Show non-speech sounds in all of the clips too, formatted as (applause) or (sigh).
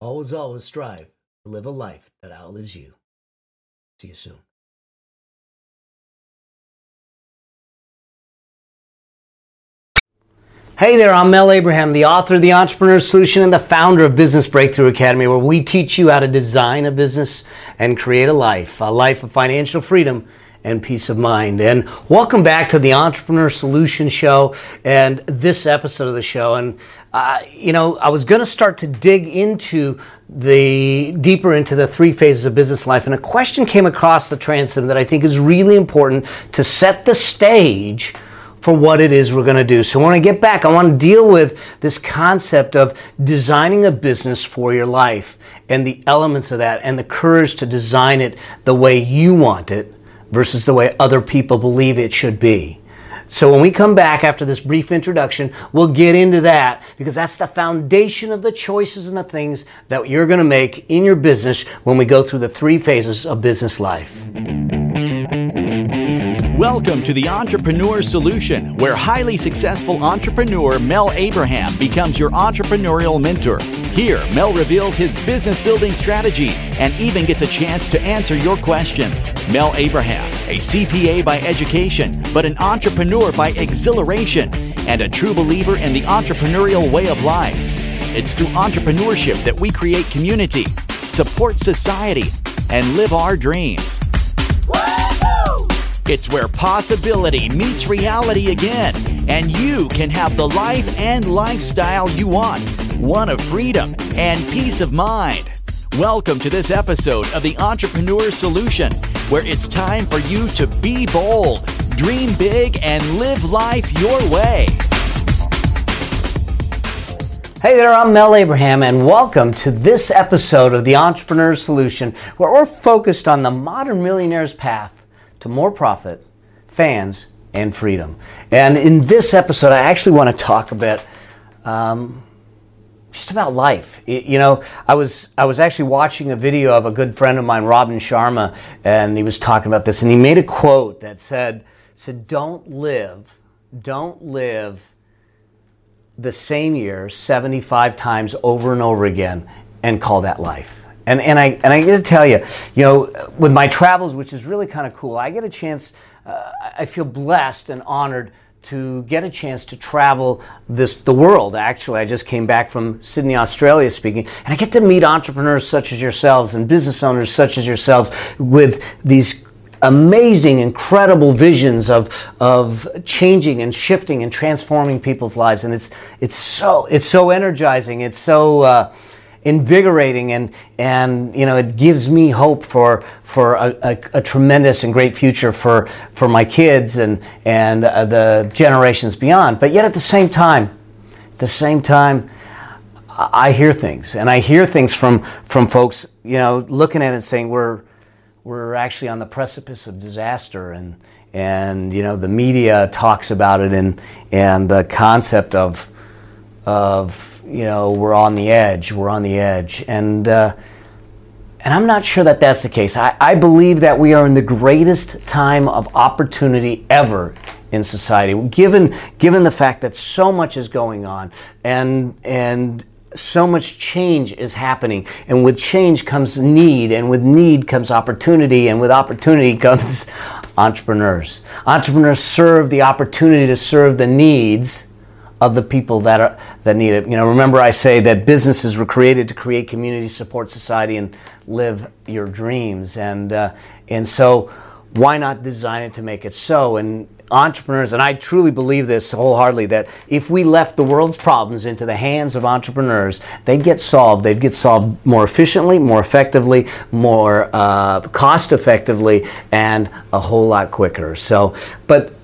always, always strive to live a life that outlives you. See you soon. Hey there, I'm Mel Abraham, the author of The Entrepreneur Solution and the founder of Business Breakthrough Academy, where we teach you how to design a business and create a life, a life of financial freedom and peace of mind. And welcome back to the Entrepreneur Solution Show and this episode of the show. And, uh, you know, I was going to start to dig into the deeper into the three phases of business life. And a question came across the transom that I think is really important to set the stage for what it is we're going to do. So when I get back, I want to deal with this concept of designing a business for your life and the elements of that and the courage to design it the way you want it versus the way other people believe it should be. So when we come back after this brief introduction, we'll get into that because that's the foundation of the choices and the things that you're going to make in your business when we go through the three phases of business life. Welcome to the Entrepreneur Solution, where highly successful entrepreneur Mel Abraham becomes your entrepreneurial mentor. Here, Mel reveals his business building strategies and even gets a chance to answer your questions. Mel Abraham, a CPA by education, but an entrepreneur by exhilaration, and a true believer in the entrepreneurial way of life. It's through entrepreneurship that we create community, support society, and live our dreams. It's where possibility meets reality again, and you can have the life and lifestyle you want one of freedom and peace of mind. Welcome to this episode of The Entrepreneur Solution, where it's time for you to be bold, dream big, and live life your way. Hey there, I'm Mel Abraham, and welcome to this episode of The Entrepreneur Solution, where we're focused on the modern millionaire's path to more profit, fans, and freedom. And in this episode, I actually want to talk a bit um, just about life. you know, I was I was actually watching a video of a good friend of mine, Robin Sharma, and he was talking about this, and he made a quote that said, "said Don't live, don't live." The same year 75 times over and over again and call that life. And, and I and I got to tell you, you know, with my travels, which is really kind of cool, I get a chance. Uh, I feel blessed and honored to get a chance to travel this the world. Actually, I just came back from Sydney, Australia, speaking, and I get to meet entrepreneurs such as yourselves and business owners such as yourselves with these amazing, incredible visions of of changing and shifting and transforming people's lives. And it's it's so it's so energizing. It's so uh, invigorating and and you know it gives me hope for for a, a, a tremendous and great future for for my kids and and uh, the generations beyond. But yet at the same time at the same time I hear things, and I hear things from from folks, you know, looking at it and saying we're we're actually on the precipice of disaster, and and you know the media talks about it, and and the concept of of you know we're on the edge, we're on the edge, and uh, and I'm not sure that that's the case. I, I believe that we are in the greatest time of opportunity ever in society, given given the fact that so much is going on, and and so much change is happening. And with change comes need and with need comes opportunity and with opportunity (laughs) comes entrepreneurs. Entrepreneurs serve the opportunity to serve the needs of the people that are that need it you know remember i say that businesses were created to create community support society and live your dreams and uh, and so why not design it to make it so and entrepreneurs, and I truly believe this wholeheartedly, that if we left the world's problems into the hands of entrepreneurs, they'd get solved. They'd get solved more efficiently, more effectively, more uh, cost effectively, and a whole lot quicker. So, but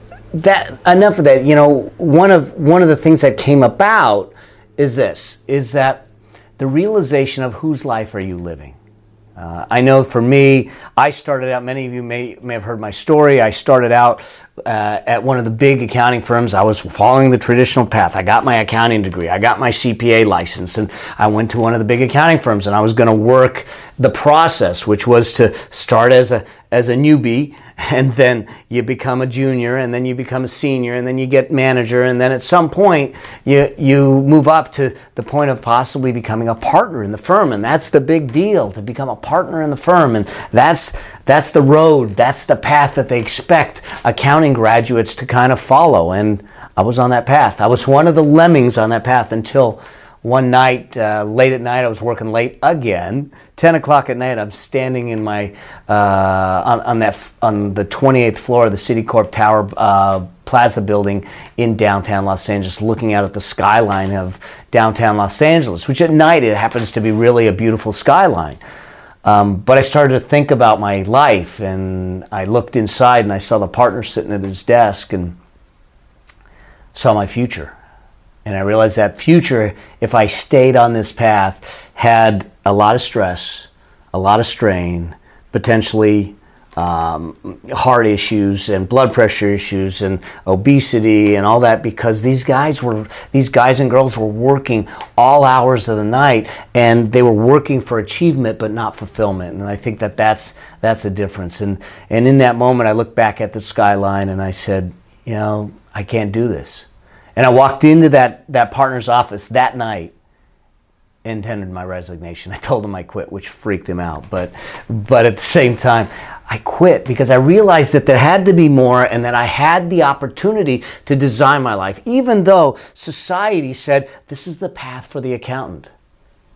that enough of that. You know, one of one of the things that came about is this: is that the realization of whose life are you living? Uh, I know for me, I started out, many of you may, may have heard my story. I started out uh, at one of the big accounting firms. I was following the traditional path. I got my accounting degree, I got my CPA license, and I went to one of the big accounting firms and I was going to work the process, which was to start as a, as a newbie (laughs) and then you become a junior and then you become a senior and then you get manager and then at some point you you move up to the point of possibly becoming a partner in the firm and that's the big deal to become a partner in the firm and that's that's the road that's the path that they expect accounting graduates to kind of follow and I was on that path. I was one of the lemmings on that path until one night, uh, late at night, I was working late again. Ten o'clock at night, I'm standing in my uh, on, on, that on the 28th floor of the Citicorp Tower uh, Plaza building in downtown Los Angeles, looking out at the skyline of downtown Los Angeles, which at night it happens to be really a beautiful skyline. Um, but I started to think about my life, and I looked inside and I saw the partner sitting at his desk and saw my future and I realized that future, if I stayed on this path, had a lot of stress, a lot of strain, potentially um, heart issues and blood pressure issues and obesity and all that because these guys were these guys and girls were working all hours of the night and they were working for achievement but not fulfillment. And I think that that's that's a difference. And and in that moment I looked back at the skyline and I said you know I can't do this and I walked into that, that partner's office that night and tendered my resignation. (laughs) I told him I quit, which freaked him out. But, but at the same time, I quit because I realized that there had to be more and that I had the opportunity to design my life, even though society said this is the path for the accountant.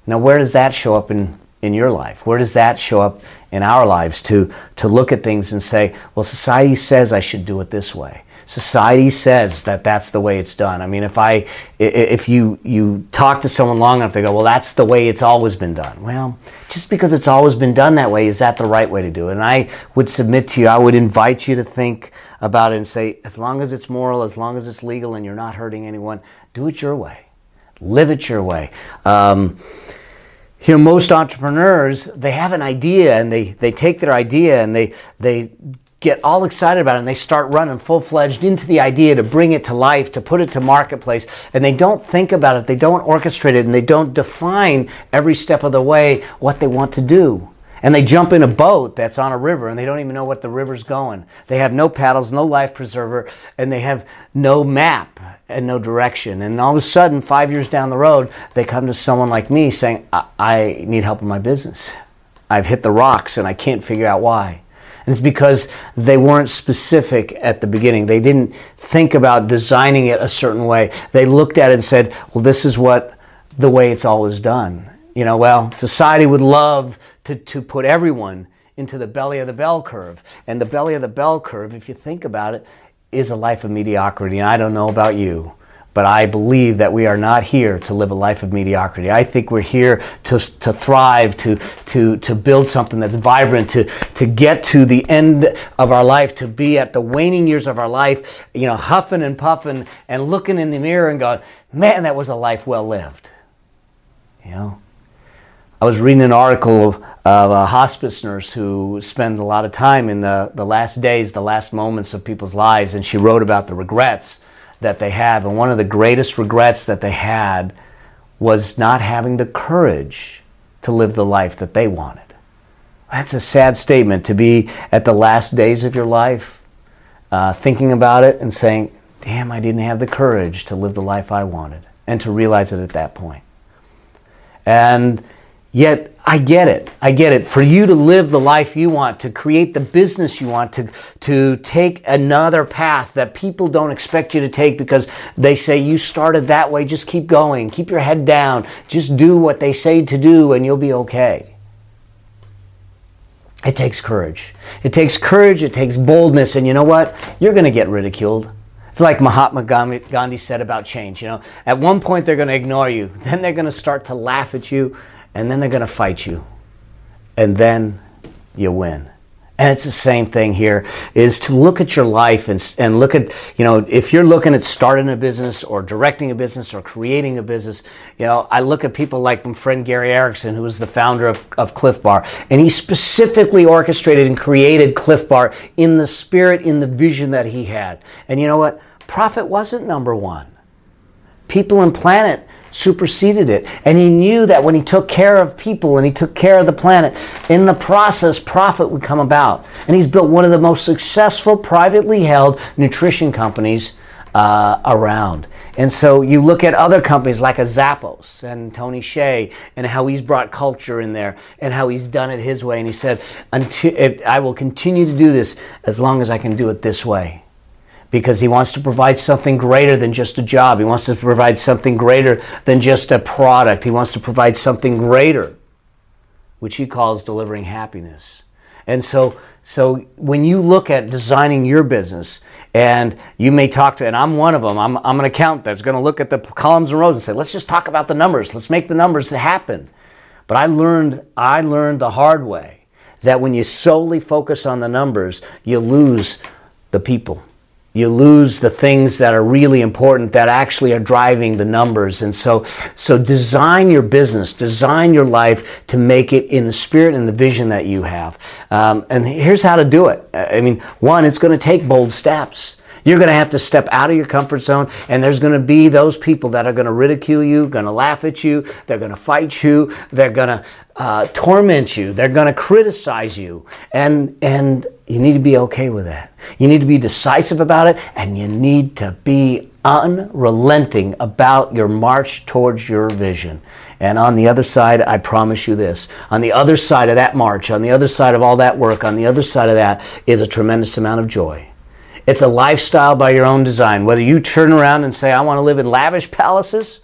Now, where does that show up in, in your life? Where does that show up in our lives to, to look at things and say, well, society says I should do it this way? Society says that that's the way it's done. I mean, if I if you you talk to someone long enough, they go, "Well, that's the way it's always been done." Well, just because it's always been done that way, is that the right way to do it? And I would submit to you, I would invite you to think about it and say, as long as it's moral, as long as it's legal, and you're not hurting anyone, do it your way, live it your way. Um, you know, most entrepreneurs, they have an idea and they, they take their idea and they, they get all excited about it and they start running full fledged into the idea to bring it to life, to put it to marketplace, and they don't think about it, they don't orchestrate it, and they don't define every step of the way what they want to do. And they jump in a boat that's on a river and they don't even know what the river's going. They have no paddles, no life preserver, and they have no map and no direction. And all of a sudden, five years down the road, they come to someone like me saying, I, I need help in my business. I've hit the rocks and I can't figure out why. And it's because they weren't specific at the beginning. They didn't think about designing it a certain way. They looked at it and said, well, this is what the way it's always done. You know, well, society would love to, to put everyone into the belly of the bell curve. And the belly of the bell curve, if you think about it, is a life of mediocrity. And I don't know about you, but I believe that we are not here to live a life of mediocrity. I think we're here to, to thrive, to, to, to build something that's vibrant, to, to get to the end of our life, to be at the waning years of our life, you know, huffing and puffing and looking in the mirror and going, man, that was a life well lived. You know, I was reading an article of, of, a hospice nurse who spent a lot of time in the, the last days, the last moments of people's lives, and she wrote about the regrets that they have. And one of the greatest regrets that they had was not having the courage to live the life that they wanted. That's a sad statement to be at the last days of your life, uh, thinking about it and saying, damn, I didn't have the courage to live the life I wanted, and to realize it at that point. And yet, I get it. I get it. For you to live the life you want, to create the business you want, to, to take another path that people don't expect you to take because they say you started that way, just keep going, keep your head down, just do what they say to do, and you'll be okay. It takes courage. It takes courage, it takes boldness, and you know what? You're going to get ridiculed. It's like Mahatma Gandhi said about change. You know, at one point they're going to ignore you, (laughs) then they're going to start to laugh at you, and then they're going to fight you, and then you win. And it's the same thing here is to look at your life and, and look at, you know, if you're looking at starting a business or directing a business or creating a business, you know, I look at people like my friend Gary Erickson, who was the founder of, of Clif Bar, and he specifically orchestrated and created Clif Bar in the spirit, in the vision that he had. And you know what? Profit wasn't number one. People and planet superseded it. And he knew that when he took care of people and he took care of the planet, in the process, profit would come about. And he's built one of the most successful privately held nutrition companies uh, around. And so you look at other companies like a Zappos and Tony Hsieh and how he's brought culture in there and how he's done it his way. And he said, Until, I will continue to do this as long as I can do it this way because he wants to provide something greater than just a job. He wants to provide something greater than just a product. He wants to provide something greater, which he calls delivering happiness. And so, so when you look at designing your business, and you may talk to, and I'm one of them, I'm, I'm an accountant that's going to look at the columns and rows and say, let's just talk about the numbers. Let's make the numbers happen. But I learned, I learned the hard way that when you solely focus on the numbers, you lose the people you lose the things that are really important that actually are driving the numbers. And so so design your business design your life to make it in the spirit and the vision that you have. Um, and here's how to do it. I mean one it's going to take bold steps. You're going to have to step out of your comfort zone, and there's going to be those people that are going to ridicule you, going to laugh at you, they're going to fight you, they're going to uh, torment you, they're going to criticize you, and and you need to be okay with that. You need to be decisive about it, and you need to be unrelenting about your march towards your vision. And on the other side, I promise you this on the other side of that march, on the other side of all that work, on the other side of that is a tremendous amount of joy. It's a lifestyle by your own design. Whether you turn around and say, I want to live in lavish palaces,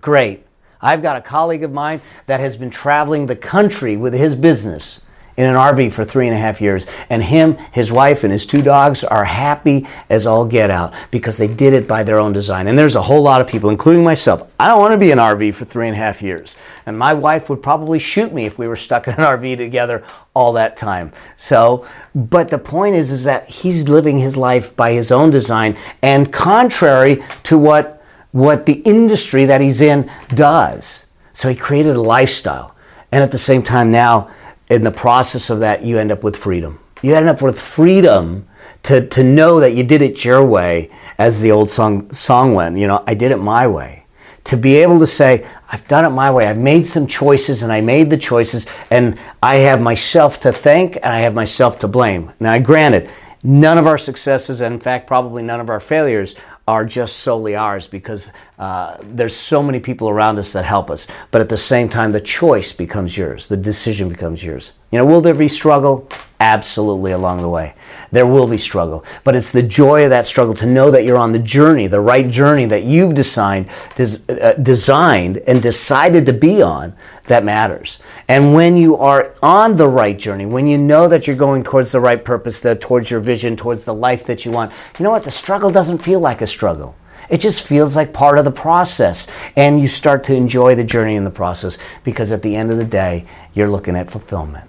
great. I've got a colleague of mine that has been traveling the country with his business in an RV for three and a half years. And him, his wife, and his two dogs are happy as all get out because they did it by their own design. And there's a whole lot of people, including myself. I don't want to be in an RV for three and a half years. And my wife would probably shoot me if we were stuck in an RV together all that time. So, but the point is, is that he's living his life by his own design and contrary to what what the industry that he's in does. So he created a lifestyle. And at the same time now in the process of that, you end up with freedom. You end up with freedom to, to know that you did it your way, as the old song, song went, you know, I did it my way. To be able to say, I've done it my way. I've made some choices and I made the choices and I have myself to thank and I have myself to blame. Now, granted, none of our successes, and in fact, probably none of our failures, are just solely ours because uh, there's so many people around us that help us. But at the same time, the choice becomes yours, the decision becomes yours. You know, will there be struggle? Absolutely, along the way. There will be struggle. But it's the joy of that struggle to know that you're on the journey, the right journey that you've designed, des- uh, designed and decided to be on that matters. And when you are on the right journey, when you know that you're going towards the right purpose, the, towards your vision, towards the life that you want, you know what? The struggle doesn't feel like a struggle. It just feels like part of the process. And you start to enjoy the journey and the process because at the end of the day, you're looking at fulfillment.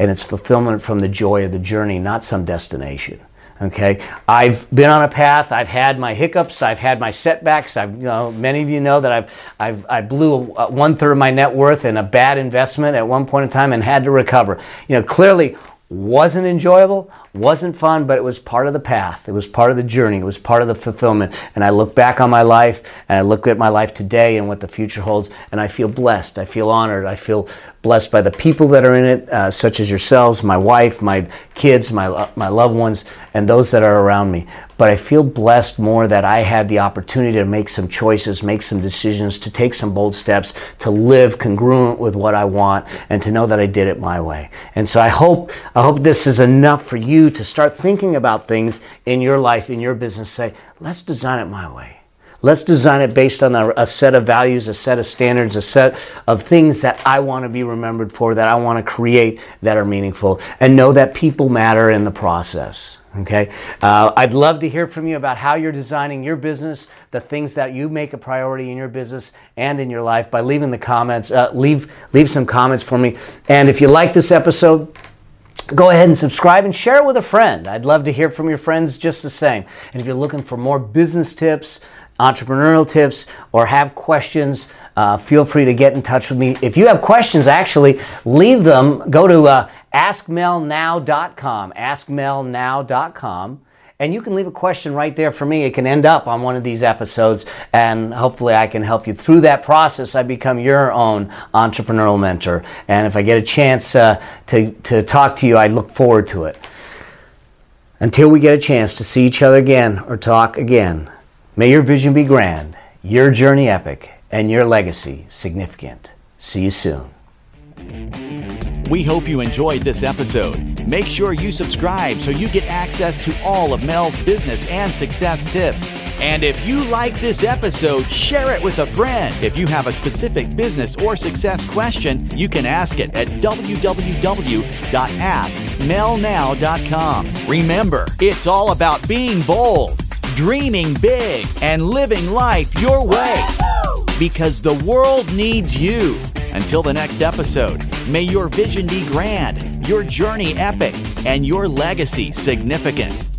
And it's fulfillment from the joy of the journey, not some destination. Okay, I've been on a path. I've had my hiccups. I've had my setbacks. I've, you know, many of you know that I've, I've I blew one third of my net worth in a bad investment at one point in time and had to recover. You know, clearly wasn't enjoyable, wasn't fun, but it was part of the path. It was part of the journey. It was part of the fulfillment. And I look back on my life and I look at my life today and what the future holds, and I feel blessed. I feel honored. I feel blessed by the people that are in it, uh, such as yourselves, my wife, my kids, my, my loved ones, and those that are around me. But I feel blessed more that I had the opportunity to make some choices, make some decisions, to take some bold steps, to live congruent with what I want, and to know that I did it my way. And so I hope, I hope this is enough for you to start thinking about things in your life, in your business. Say, let's design it my way. Let's design it based on a, a, set of values, a set of standards, a set of things that I want to be remembered for, that I want to create that are meaningful, and know that people matter in the process. Okay, uh, I'd love to hear from you about how you're designing your business, the things that you make a priority in your business and in your life by leaving the comments. Uh, leave leave some comments for me, and if you like this episode, go ahead and subscribe and share it with a friend. I'd love to hear from your friends just the same. And if you're looking for more business tips entrepreneurial tips, or have questions, uh, feel free to get in touch with me. If you have questions, actually, leave them. Go to uh, askmelnow.com, askmelnow.com, and you can leave a question right there for me. It can end up on one of these episodes, and hopefully, I can help you through that process. I become your own entrepreneurial mentor. And if I get a chance uh, to, to talk to you, I look forward to it. Until we get a chance to see each other again or talk again. May your vision be grand, your journey epic, and your legacy significant. See you soon. We hope you enjoyed this episode. Make sure you subscribe so you get access to all of Mel's business and success tips. And if you like this episode, share it with a friend. If you have a specific business or success question, you can ask it at www.askmelnow.com. Remember, it's all about being bold dreaming big, and living life your way. Because the world needs you. Until the next episode, may your vision be grand, your journey epic, and your legacy significant.